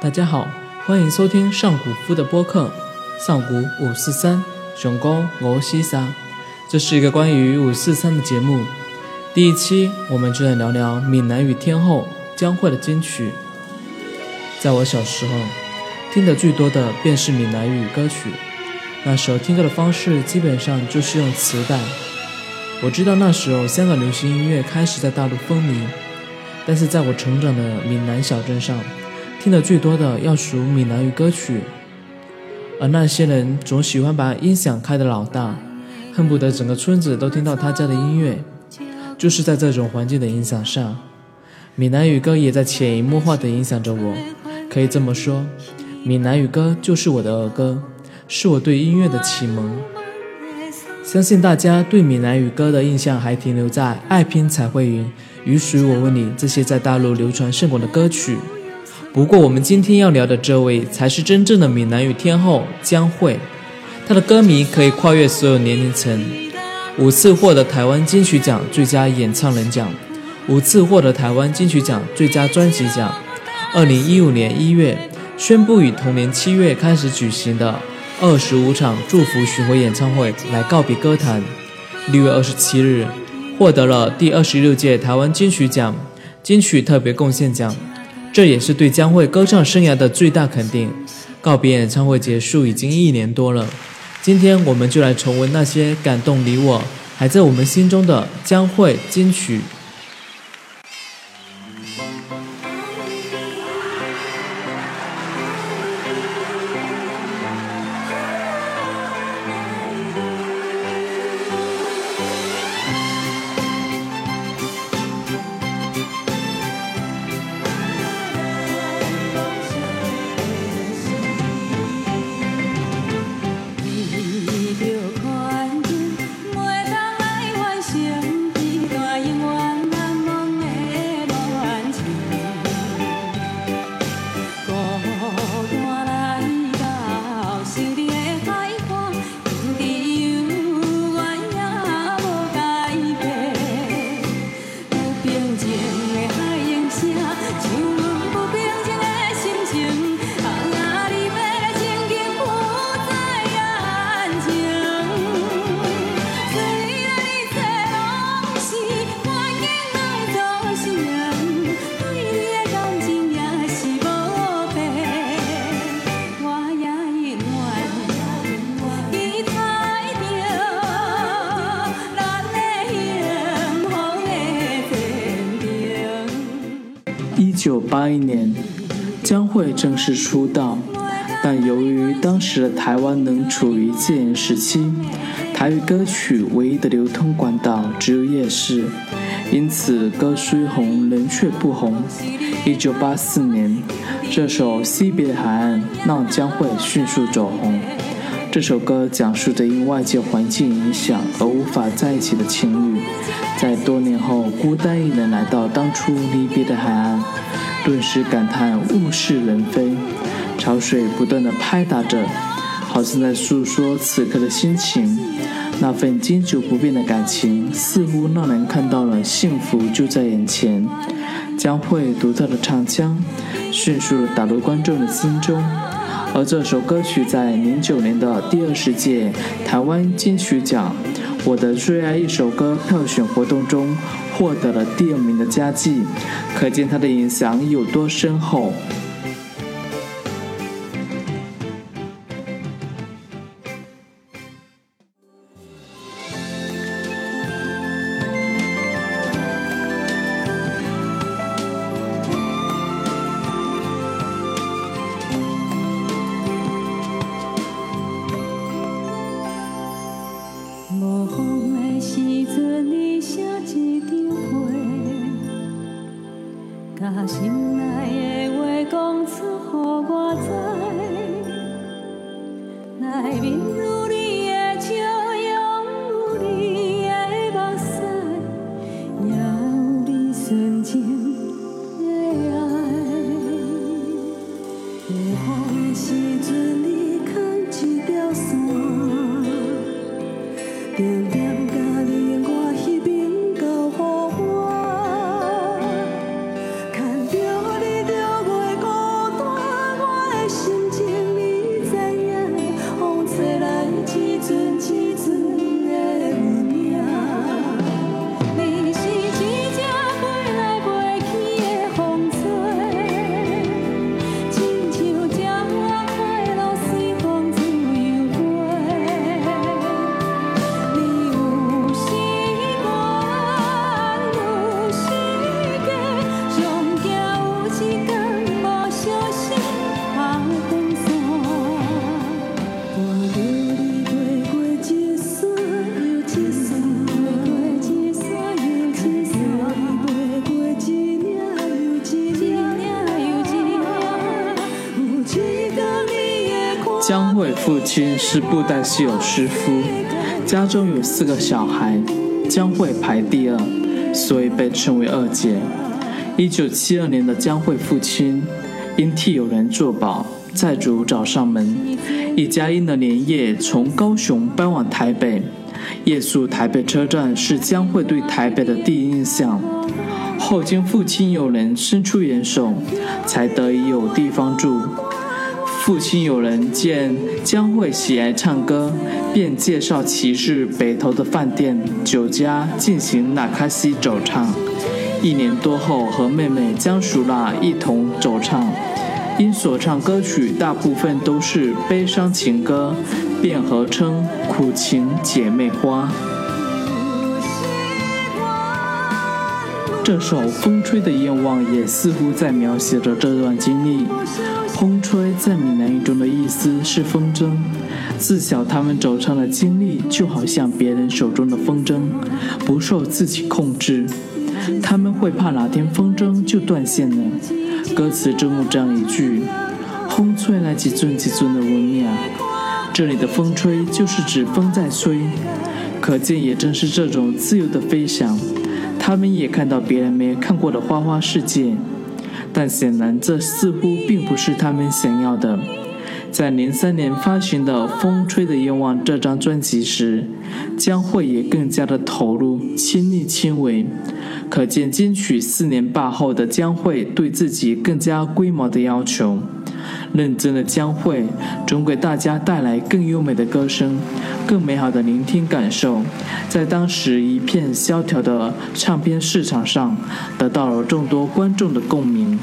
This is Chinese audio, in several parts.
大家好，欢迎收听上古夫的播客上古五四三熊高俄西沙。这是一个关于五四三的节目。第一期我们就来聊聊闽南语天后江蕙的金曲。在我小时候，听的最多的便是闽南语歌曲。那时候听歌的方式基本上就是用磁带。我知道那时候香港流行音乐开始在大陆风靡，但是在我成长的闽南小镇上，听的最多的要数闽南语歌曲。而那些人总喜欢把音响开得老大，恨不得整个村子都听到他家的音乐。就是在这种环境的影响下，闽南语歌也在潜移默化地影响着我。可以这么说，闽南语歌就是我的儿歌。是我对音乐的启蒙。相信大家对闽南语歌的印象还停留在《爱拼才会赢》《雨水我问你》这些在大陆流传甚广的歌曲。不过，我们今天要聊的这位才是真正的闽南语天后江蕙。她的歌迷可以跨越所有年龄层，五次获得台湾金曲奖最佳演唱人奖，五次获得台湾金曲奖最佳专辑奖。二零一五年一月宣布与同年七月开始举行的。二十五场祝福巡回演唱会来告别歌坛。六月二十七日，获得了第二十六届台湾金曲奖金曲特别贡献奖，这也是对江蕙歌唱生涯的最大肯定。告别演唱会结束已经一年多了，今天我们就来重温那些感动你我还在我们心中的江蕙金曲。一九八一年，江蕙正式出道，但由于当时的台湾仍处于戒严时期，台语歌曲唯一的流通管道只有夜市，因此歌虽红，人却不红。一九八四年，这首《西别的海岸》让江蕙迅速走红。这首歌讲述着因外界环境影响而无法在一起的情侣，在多年后孤单一人来到当初离别的海岸。顿时感叹物是人非，潮水不断的拍打着，好像在诉说此刻的心情。那份经久不变的感情，似乎让人看到了幸福就在眼前。江蕙独特的唱腔，迅速打入观众的心中。而这首歌曲在零九年的第二十届台湾金曲奖“我的最爱一首歌”票选活动中。获得了第二名的佳绩，可见它的影响有多深厚。父亲是布袋戏偶师傅，家中有四个小孩，江慧排第二，所以被称为二姐。一九七二年的江慧父亲因替友人作保，债主找上门，一家因了连夜从高雄搬往台北，夜宿台北车站是江慧对台北的第一印象。后经父亲友人伸出援手，才得以有地方住。父亲有人见江慧喜爱唱歌，便介绍其至北投的饭店酒家进行纳卡西走唱。一年多后，和妹妹江淑娜一同走唱，因所唱歌曲大部分都是悲伤情歌，便合称“苦情姐妹花”。这首《风吹的愿望》也似乎在描写着这段经历。风吹在闽南语中的意思是风筝，自小他们走唱的经历就好像别人手中的风筝，不受自己控制。他们会怕哪天风筝就断线了。歌词中有这样一句：“风吹来几阵几阵的温暖。”这里的风吹就是指风在吹，可见也正是这种自由的飞翔，他们也看到别人没看过的花花世界。但显然这似乎并不是他们想要的。在零三年发行的《风吹的愿望》这张专辑时，江蕙也更加的投入，亲力亲为。可见金曲四年霸后的江蕙对自己更加规模的要求。认真的江蕙总给大家带来更优美的歌声，更美好的聆听感受，在当时一片萧条的唱片市场上，得到了众多观众的共鸣。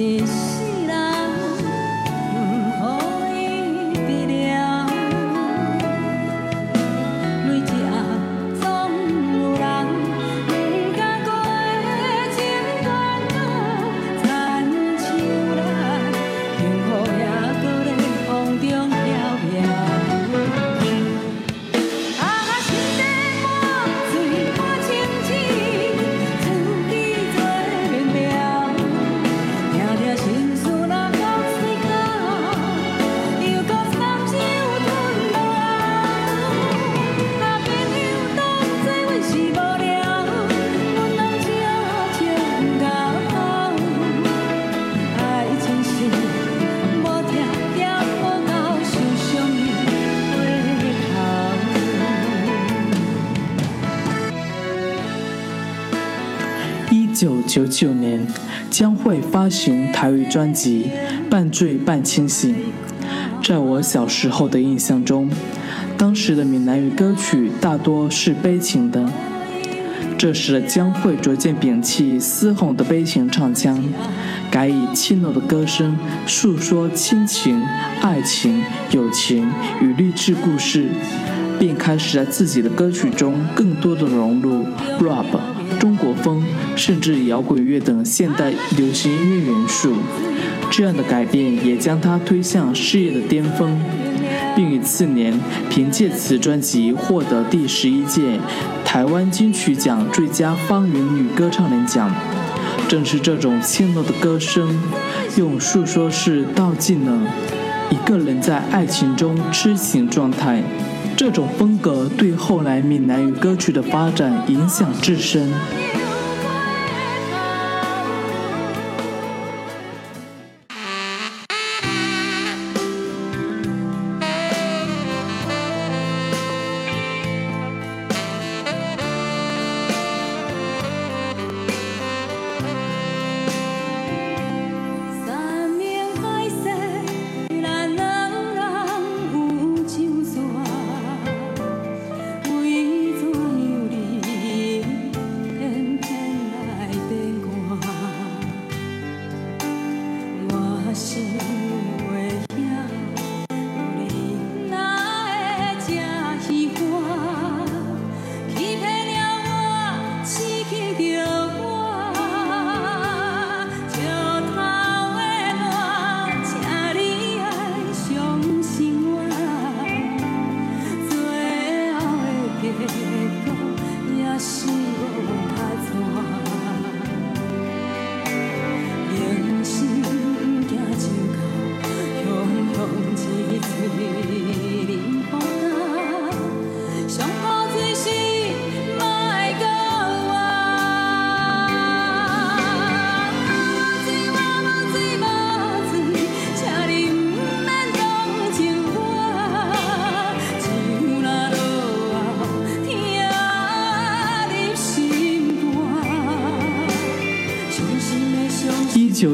一九九年，将会发行台语专辑《半醉半清醒》。在我小时候的印象中，当时的闽南语歌曲大多是悲情的。这时的江蕙逐渐摒弃嘶吼的悲情唱腔，改以轻柔的歌声诉说亲情、爱情、友情与励志故事，并开始在自己的歌曲中更多的融入 rap。中国风，甚至摇滚乐等现代流行音乐元素，这样的改变也将她推向事业的巅峰，并于次年凭借此专辑获得第十一届台湾金曲奖最佳方言女歌唱人奖。正是这种怯懦的歌声，用诉说式道尽了一个人在爱情中痴情状态。这种风格对后来闽南语歌曲的发展影响至深。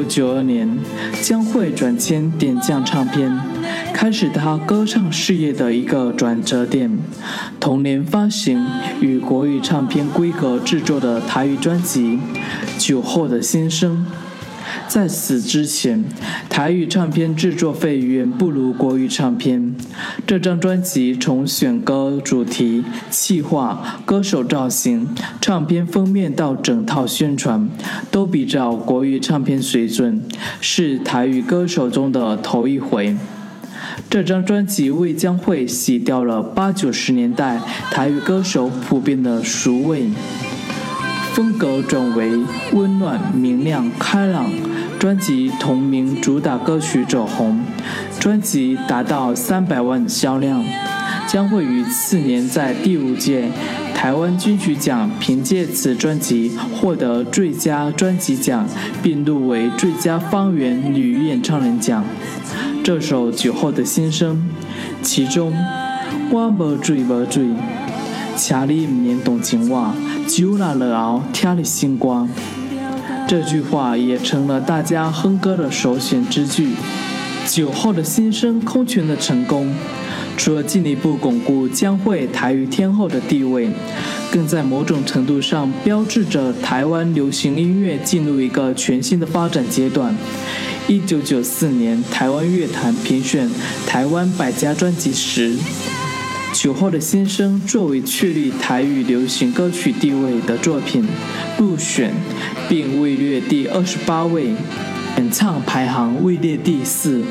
九二年，将会转签点将唱片，开始他歌唱事业的一个转折点。同年发行与国语唱片规格制作的台语专辑《酒后的先生》。在此之前，台语唱片制作费远不如国语唱片。这张专辑从选歌主题、企划、歌手造型、唱片封面到整套宣传，都比照国语唱片水准，是台语歌手中的头一回。这张专辑为江蕙洗掉了八九十年代台语歌手普遍的俗味，风格转为温暖、明亮、开朗。专辑同名主打歌曲走红，专辑达到三百万销量，将会于次年在第五届台湾金曲奖凭借此专辑获得最佳专辑奖，并入围最佳方言女演唱人奖。这首《酒后的心声》，其中我无醉无醉，请你唔念动情话，酒来了后听你心光。这句话也成了大家哼歌的首选之句。酒后的心声空前的成功，除了进一步巩固江蕙台语天后的地位，更在某种程度上标志着台湾流行音乐进入一个全新的发展阶段。一九九四年，台湾乐坛评选台湾百家专辑时。酒后的心声作为确立台语流行歌曲地位的作品入选，并位列第二十八位，演唱排行位列第四。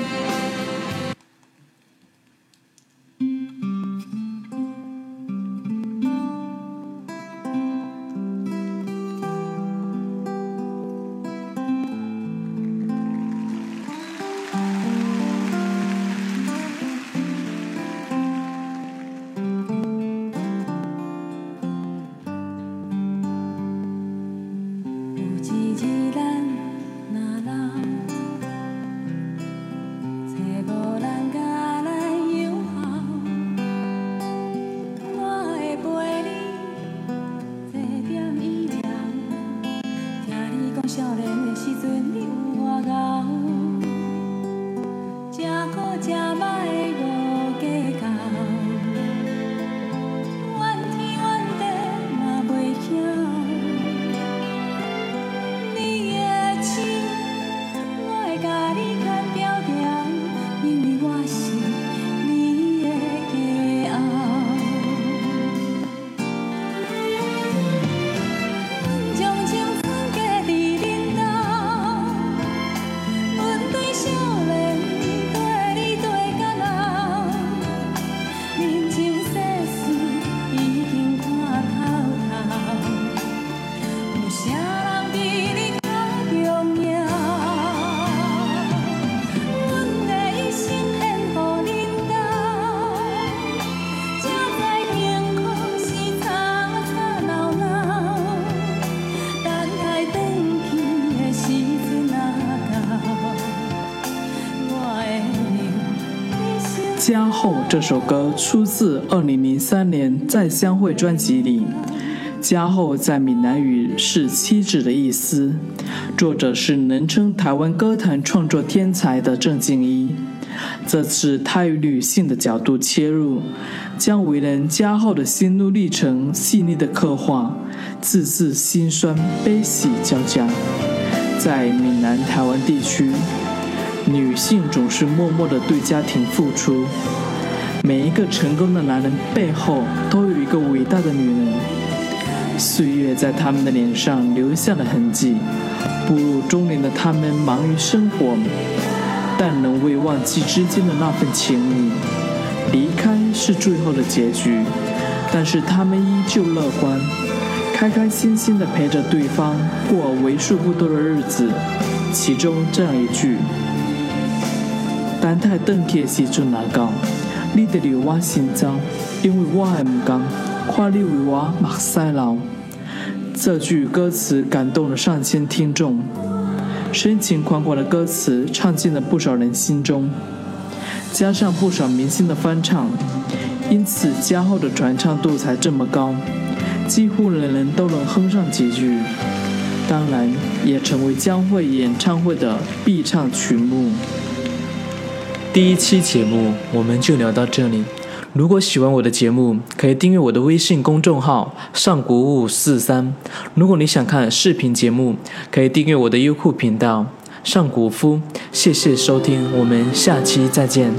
笑脸。这首歌出自2003年《再相会》专辑里。家后在闽南语是妻子的意思，作者是能称台湾歌坛创作天才的郑敬一。这次他以女性的角度切入，将为人家后的心路历程细腻的刻画，字字心酸悲喜交加。在闽南台湾地区。女性总是默默地对家庭付出。每一个成功的男人背后都有一个伟大的女人。岁月在他们的脸上留下了痕迹。步入中年的他们忙于生活，但仍未忘记之间的那份情谊。离开是最后的结局，但是他们依旧乐观，开开心心地陪着对方过为数不多的日子。其中这样一句。丹泰邓去的时阵来到，你得留我心脏，因为我还唔甘看你为我目屎流。这句歌词感动了上千听众，深情款款的歌词唱进了不少人心中，加上不少明星的翻唱，因此加后的传唱度才这么高，几乎人人都能哼上几句。当然也成为将会演唱会的必唱曲目。第一期节目我们就聊到这里。如果喜欢我的节目，可以订阅我的微信公众号“上古五四三”。如果你想看视频节目，可以订阅我的优酷频道“上古夫”。谢谢收听，我们下期再见。